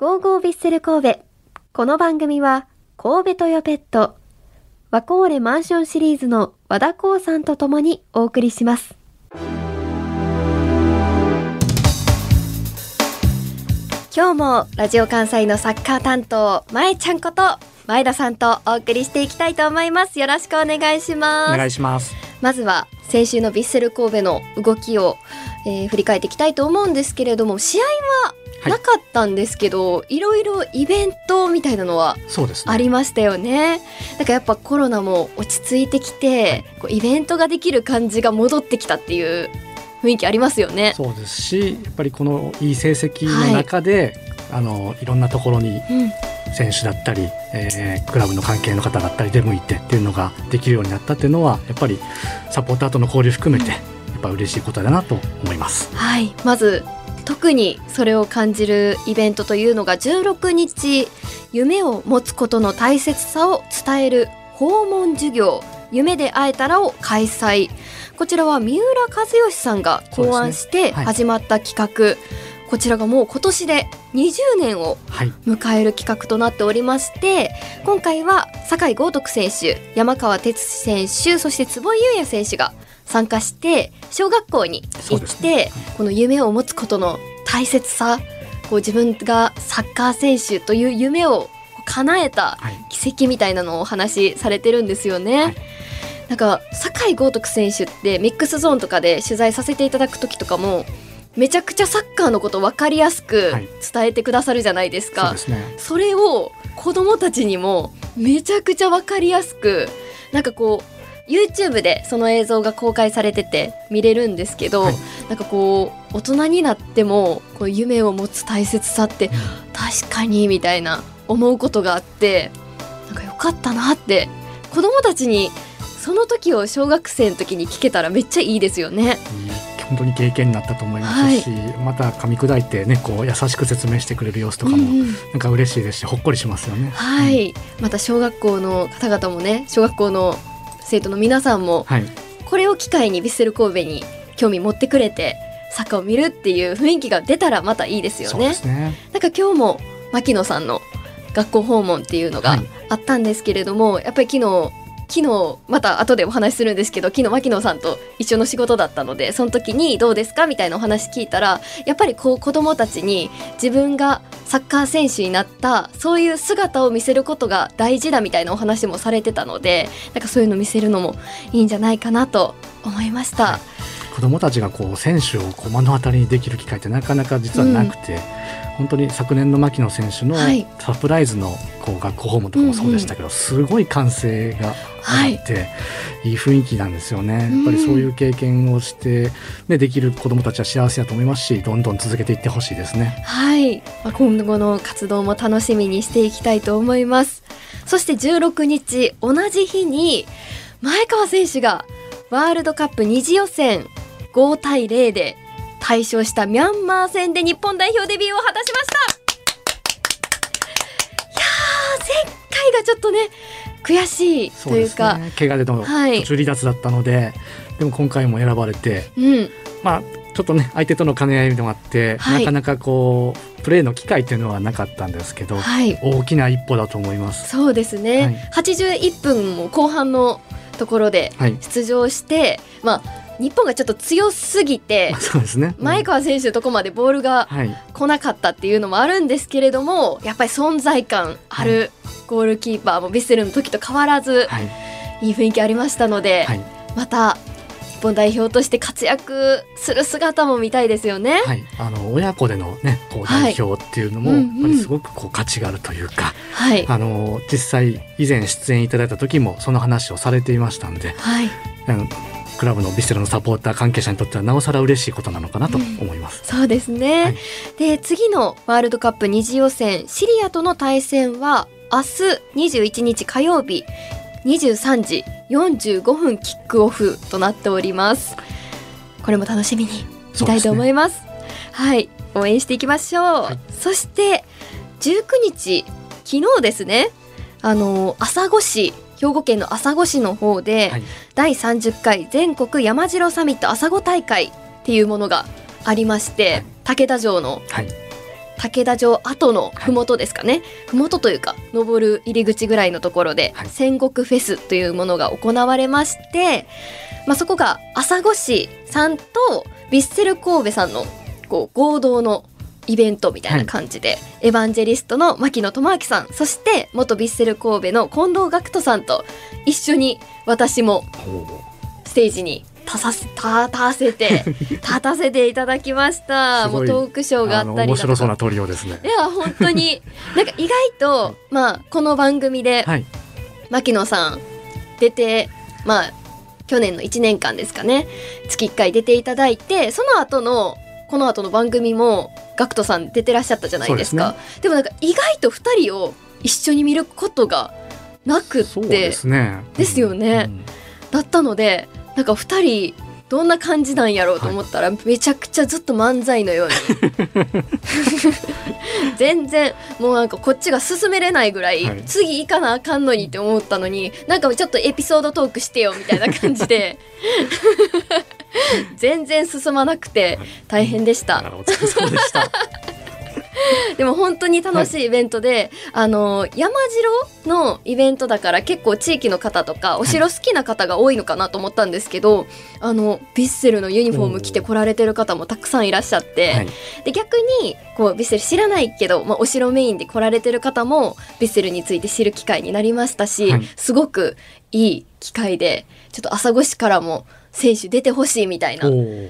ゴーゴービッセル神戸。この番組は、神戸トヨペット、ワコーレマンションシリーズの和田光さんと共にお送りします。今日もラジオ関西のサッカー担当、まえちゃんこと前田さんとお送りしていきたいと思います。よろしくお願いします。お願いします。まずは先週のヴィッセル神戸の動きを、えー振り返っていきたいと思うんですけれども試合はなかったんですけど、い、ろいろイベントみたいなのは。ありましたよね。だからやっぱコロナも落ち着いてきて、こうイベントができる感じが戻ってきたっていう雰囲気ありますよね。そうですし、やっぱりこのいい成績の中で、あのいろんなところにうん、選手だったり、えークラブの関係の方だったり出向いてっていうのができるようになったっていうのはやっぱりサポーターとの交流含めてやっぱ嬉しいことだなと思います。はい、まず特にそれを感じるイベントというのが16日夢を持つことの大切さを伝える訪問授業夢で会えたらを開催。こちらは三浦知良さんが考案してはい。始まった企画、こちらがもう今年で20年をはい、迎える企画となっておりまして今回は酒井豪徳選手山川哲司選手そして坪井優也選手が参加して小学校に行って、この夢を持つことの大切さこう自分がサッカー選手という夢を叶えたはい、奇跡みたいなのをお話しされてるんですよね。はいなんか酒井豪徳選手ってミックスゾーンとかで取材させていただく時とかもめちゃくちゃサッカーのこと分かりやすくはい伝えてくださるじゃないですか。そうですね。それを子供たちにもめちゃくちゃ分かりやすくなんかこう YouTube でその映像が公開されてて見れるんですけど、はいなんかこう大人になってもこう夢を持つ大切さって確かにみたいな思うことがあってなんかよかったなって子供たちにその時を小学生の時に聞けたらめっちゃいいですよね。いい本当に経験になったと思いますし、また噛み砕いてねこう優しく説明してくれる様子とかもうんうん。なんか嬉しいですしほっこりしますよね。はうん。い、また小学校の方々もね小学校の生徒の皆さんもはい、これを機会にヴィッセル神戸に興味持ってくれてサッカーを見るっていう雰囲気が出たらまたいいですよね。すね。なんか今日も牧野さんの学校訪問っていうのがはいあったんですけれども、やっぱり昨日昨日また後でお話しするんですけど昨日牧野さんと一緒の仕事だったのでその時にどうですかみたいなお話聞いたらやっぱりこう子どもたちに自分がサッカー選手になったそういう姿を見せることが大事だみたいなお話もされてたのでなんかそういうの見せるのもいいんじゃないかなと思いました。はい子供たちがこう選手をこう目の当たりにできる機会ってなかなか実はなくて、本当に昨年の牧野選手のはい。サプライズのこう学校訪問とかもそうでしたけど、すごい歓声が上がって、い、い雰囲気なんですよね。やっぱりそういう経験をして、ね、できる子供たちは幸せだと思いますしどんどん続けていってほしいですね。はい、まあ、今後の活動も楽しみにしていきたいと思います。そして16日同じ日に前川選手がワールドカップ2次予選5対0で大勝したミャンマー戦で日本代表デビューを果たしました。いやー前回がちょっとね悔しいというかね。怪我でのはい。途中離脱だったので、でも今回も選ばれて、うん。まあちょっとね相手との兼ね合いでもあって、はい。なかなかこうプレーの機会っていうのはなかったんですけど、はい。大きな一歩だと思います。そうですね、81分も後半のところではい。出場して、まあ、日本がちょっと強すぎてそうですね。前川選手のとこまでボールがはい。来なかったっていうのもあるんですけれどもやっぱり存在感あるゴールキーパーもヴィッセルの時と変わらずはい。いい雰囲気ありましたので、はい。また日本代表として活躍する姿も見たいですよね。はい。あの親子でのね、こうはい代表っていうのも、やっぱりすごくこう価値があるというか、はい、あの実際以前出演いただいた時もその話をされていましたんで、はい、うんクラブのヴィッセルのサポーター関係者にとってはなおさら嬉しいことなのかなと思います。そうですね、はい。で次のワールドカップ2次予選シリアとの対戦は明日21日火曜日23時45分キックオフとなっております。これも楽しみに見たいと思います。はい。応援していきましょう、はい。そして19日昨日ですね。あの朝来市兵庫県の朝来市の方で、はい。第30回全国山城サミット朝来大会っていうものがありまして武田城のはい。武田城跡の麓ですかね、麓というか登る入り口ぐらいのところで、はい。戦国フェスというものが行われまして、まあ、そこが朝来市さんとヴィッセル神戸さんのこう合同のイベントみたいな感じで、エヴァンジェリストの牧野智明さんそして元ヴィッセル神戸の近藤学人さんと一緒に私もステージに立たせ立たせて 立たせていただきました。もうトークショーがあったりだとか面白そうなトリオですね。い。や本当に。なんか意外とまあこの番組ではい。牧野さん出てまあ去年の1年間ですかね。月1回出ていただいてその後のこの後の番組もガクトさん出てらっしゃったじゃないですか。でもなんか意外と2人を一緒に見ることがなくって。ですね。ですよね。うん。だったのでなんか2人どんな感じなんやろうと思ったら、めちゃくちゃずっと漫才のように。全然もうなんかこっちが進めれないぐらい、はい。次行かなあかんのにって思ったのになんかちょっとエピソードトークしてよみたいな感じで全然進まなくて大変でした。あお疲れ様でした。でも本当に楽しいイベントで、あの山城のイベントだから結構地域の方とかお城好きな方が多いのかなと思ったんですけど、あのヴィッセルのユニフォーム着て来られてる方もたくさんいらっしゃって、はい。で逆にこうヴィッセル知らないけど、まあ、お城メインで来られてる方もヴィッセルについて知る機会になりましたし、はい。すごくいい機会でちょっと朝来市からも選手出てほしいみたいな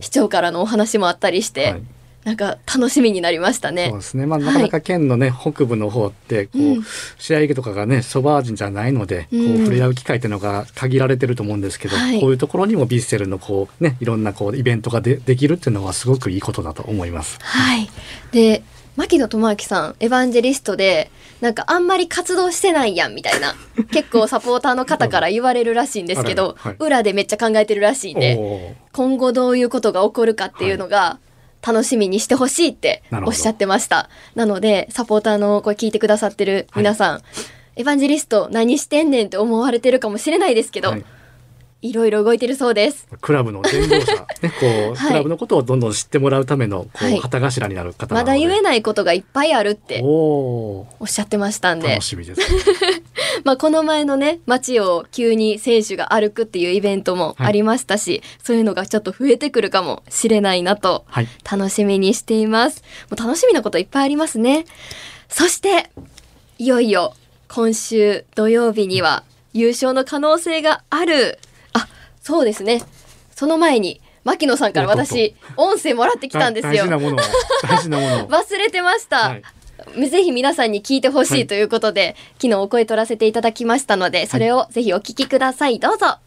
市長からのお話もあったりして、はいなんか楽しみになりましたねそう。ですね。まあ、なかなか県のね、北部の方って、こう、うん試合とかがね、そば味じゃないので、こうんう、触れ合う機会っていうのが限られてると思うんですけど、はいこういうところにもヴィッセルのこう、ね、いろんなこう、イベントがでできるっていうのはすごくいいことだと思います。はい。で、牧野智明さん、エヴァンジェリストで、なんかあんまり活動してないやんみたいな、結構サポーターの方から言われるらしいんですけど、はい。裏でめっちゃ考えてるらしいんで、今後どういうことが起こるかっていうのが、楽しみにしてほしいっておっしゃってました。なので、サポーターのこれ聞いてくださってる皆さん、エヴァンジェリスト何してんねんって思われてるかもしれないですけど、はいいろいろ動いてるそうです。クラブの伝道者、ね、こう、はいクラブのことをどんどん知ってもらうための、こう、はい旗頭になる方なま。だ言えないことがいっぱいあるっておおっしゃってましたんーで楽、しみです。まあ、この前のね街を急に選手が歩くっていうイベントもありましたし、そういうのがちょっと増えてくるかもしれないなとはい。楽しみにしていますもう楽しみなこといっぱいありますねそしていよいよ今週土曜日には優勝の可能性があるあそうですね。その前に牧野さんから私音声もらってきたんですよ。大事なものを、大事なものを。忘れてました、はい。ぜひ皆さんに聞いてほしいということで、昨日お声取らせていただきましたのでそれをぜひお聞きください。どうぞ。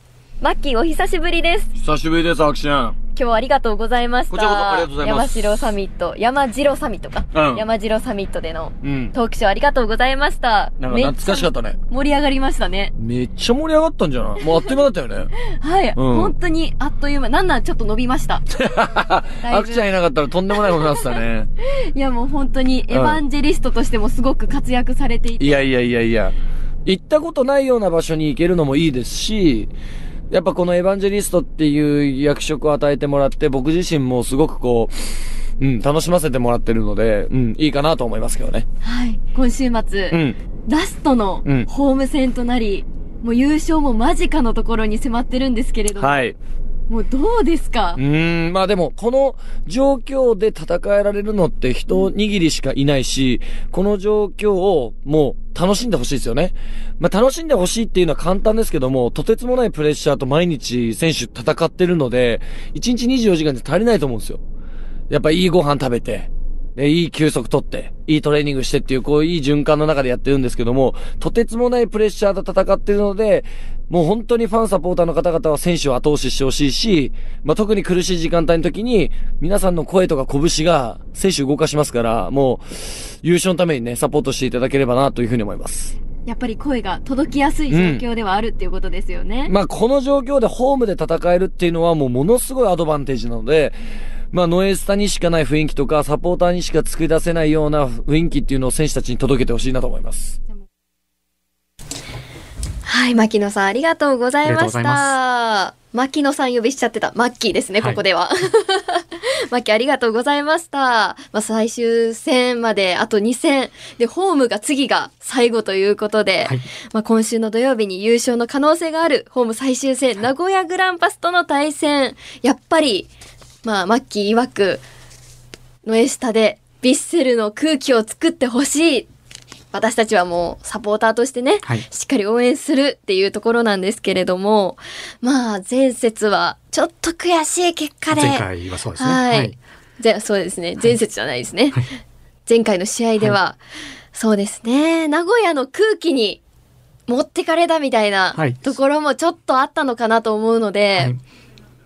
マッキーお久しぶりです。久しぶりです、アクション。今日はありがとうございました。こちらこそありがとうございます。山城サミット。山城サミットか、うん。山城サミットでのうん。トークショーありがとうございました。なんか懐かしかったね。盛り上がりましたね。めっちゃ盛り上がったんじゃない？もうあっという間だったよね。はい、うん。本当にあっという間。なんなんちょっと伸びました。だいぶ。アクちゃんいなかったらとんでもないことになってたね。いやもう本当にエヴァンジェリストとしてもすごく活躍されていて、いやいやいやいや。行ったことないような場所に行けるのもいいですし、やっぱこのエヴァンジェリストっていう役職を与えてもらって、僕自身もすごくこう、うん、楽しませてもらってるので、うん、いいかなと思いますけどね。はい今週末、うん。ラストのうんホーム戦となり、もう優勝も間近のところに迫ってるんですけれども、はい。もうどうですか？う、ーん、まあでも、この状況で戦えられるのって人握りしかいないし、この状況をもう楽しんでほしいですよね。まあ楽しんでほしいっていうのは簡単ですけども、とてつもないプレッシャーと毎日選手戦ってるので、1日24時間じゃ足りないと思うんですよ。やっぱいいご飯食べて、で、いい休息取って、いいトレーニングしてっていう、こう、いい循環の中でやってるんですけども、とてつもないプレッシャーと戦ってるので、もう本当にファンサポーターの方々は選手を後押ししてほしいし、まあ、特に苦しい時間帯の時に、皆さんの声とか拳が選手動かしますから、もう、優勝のためにね、サポートしていただければな、というふうに思います。やっぱり声が届きやすい状況ではあるっていうことですよね。まあ、この状況でホームで戦えるっていうのはもうものすごいアドバンテージなので、まあ、ノエスタにしかない雰囲気とか、サポーターにしか作り出せないような雰囲気っていうのを選手たちに届けてほしいなと思います。はい、牧野さんありがとうございました。牧野さん呼びしちゃってた。マッキーですね、はいここでは。マキありがとうございました。まあ、最終戦まであと2戦。で、ホームが次が最後ということで、はいまあ、今週の土曜日に優勝の可能性があるホーム最終戦、名古屋グランパスとの対戦。やっぱり、まあ、マッキー曰く、ノエスタでヴィッセルの空気を作ってほしい。私たちはもうサポーターとしてね、はいしっかり応援するっていうところなんですけれども、まあ前節はちょっと悔しい結果で。前回はそうですね。はい。ぜそうですね。前節じゃないですね。前回の試合では、そうですね。名古屋の空気に持ってかれたみたいなはいところもちょっとあったのかなと思うので、はい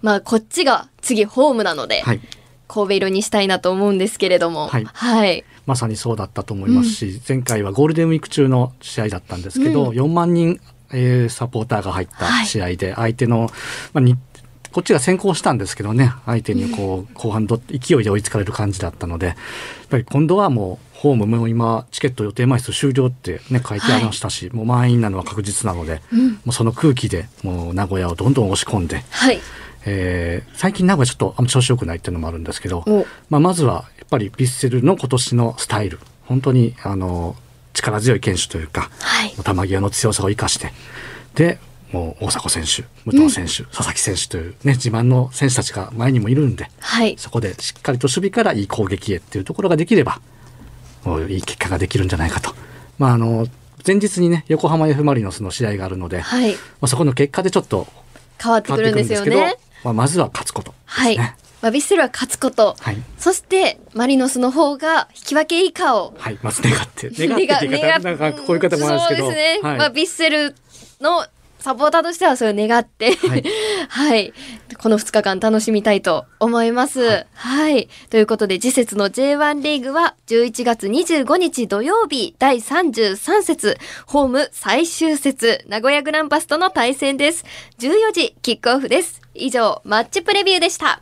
まあこっちが次ホームなので、はい。神戸色にしたいなと思うんですけれども、はいはい。まさにそうだったと思いますし、前回はゴールデンウィーク中の試合だったんですけど、うん。4万人、えーサポーターが入った試合で、相手の、まあ、にこっちが先行したんですけどね、相手にこう、後半ど勢いで追いつかれる感じだったので、やっぱり今度はもう、ホームも今、チケット予定枚数終了ってね、書いてありましたし、もう満員なのは確実なので、うん。もうその空気で、もう名古屋をどんどん押し込んで、はい。えー最近名古屋ちょっとあんま調子良くないっていうのもあるんですけど、お。まあ、まずはぱりヴィッセルの今年のスタイル本当にあの力強い堅守というかはい。球際の強さを生かしてでもう大迫選手武藤選手、佐々木選手という、ね、自慢の選手たちが前にもいるんではい。そこでしっかりと守備からいい攻撃へっていうところができればもういい結果ができるんじゃないかと。まあ、あの前日にね横浜 F・ マリノスの試合があるので、まはい。あ、そこの結果でちょっと変わってくくるんですけど、ね。まあ、まずは勝つことですはい。ね。まあ、ヴィッセルは勝つこと。はいそして、マリノスの方が引き分け以下を。はい、まず願って。願ってって言い方、なんかこういう方もあるんですけど。そうですね。はいまあ、ヴィッセルのサポーターとしてはそれを願って、はい はい。この2日間楽しみたいと思います。はい。ということで、次節の J1 リーグは11月25日土曜日第33節、ホーム最終節、名古屋グランパスとの対戦です。14時キックオフです。以上、マッチプレビューでした。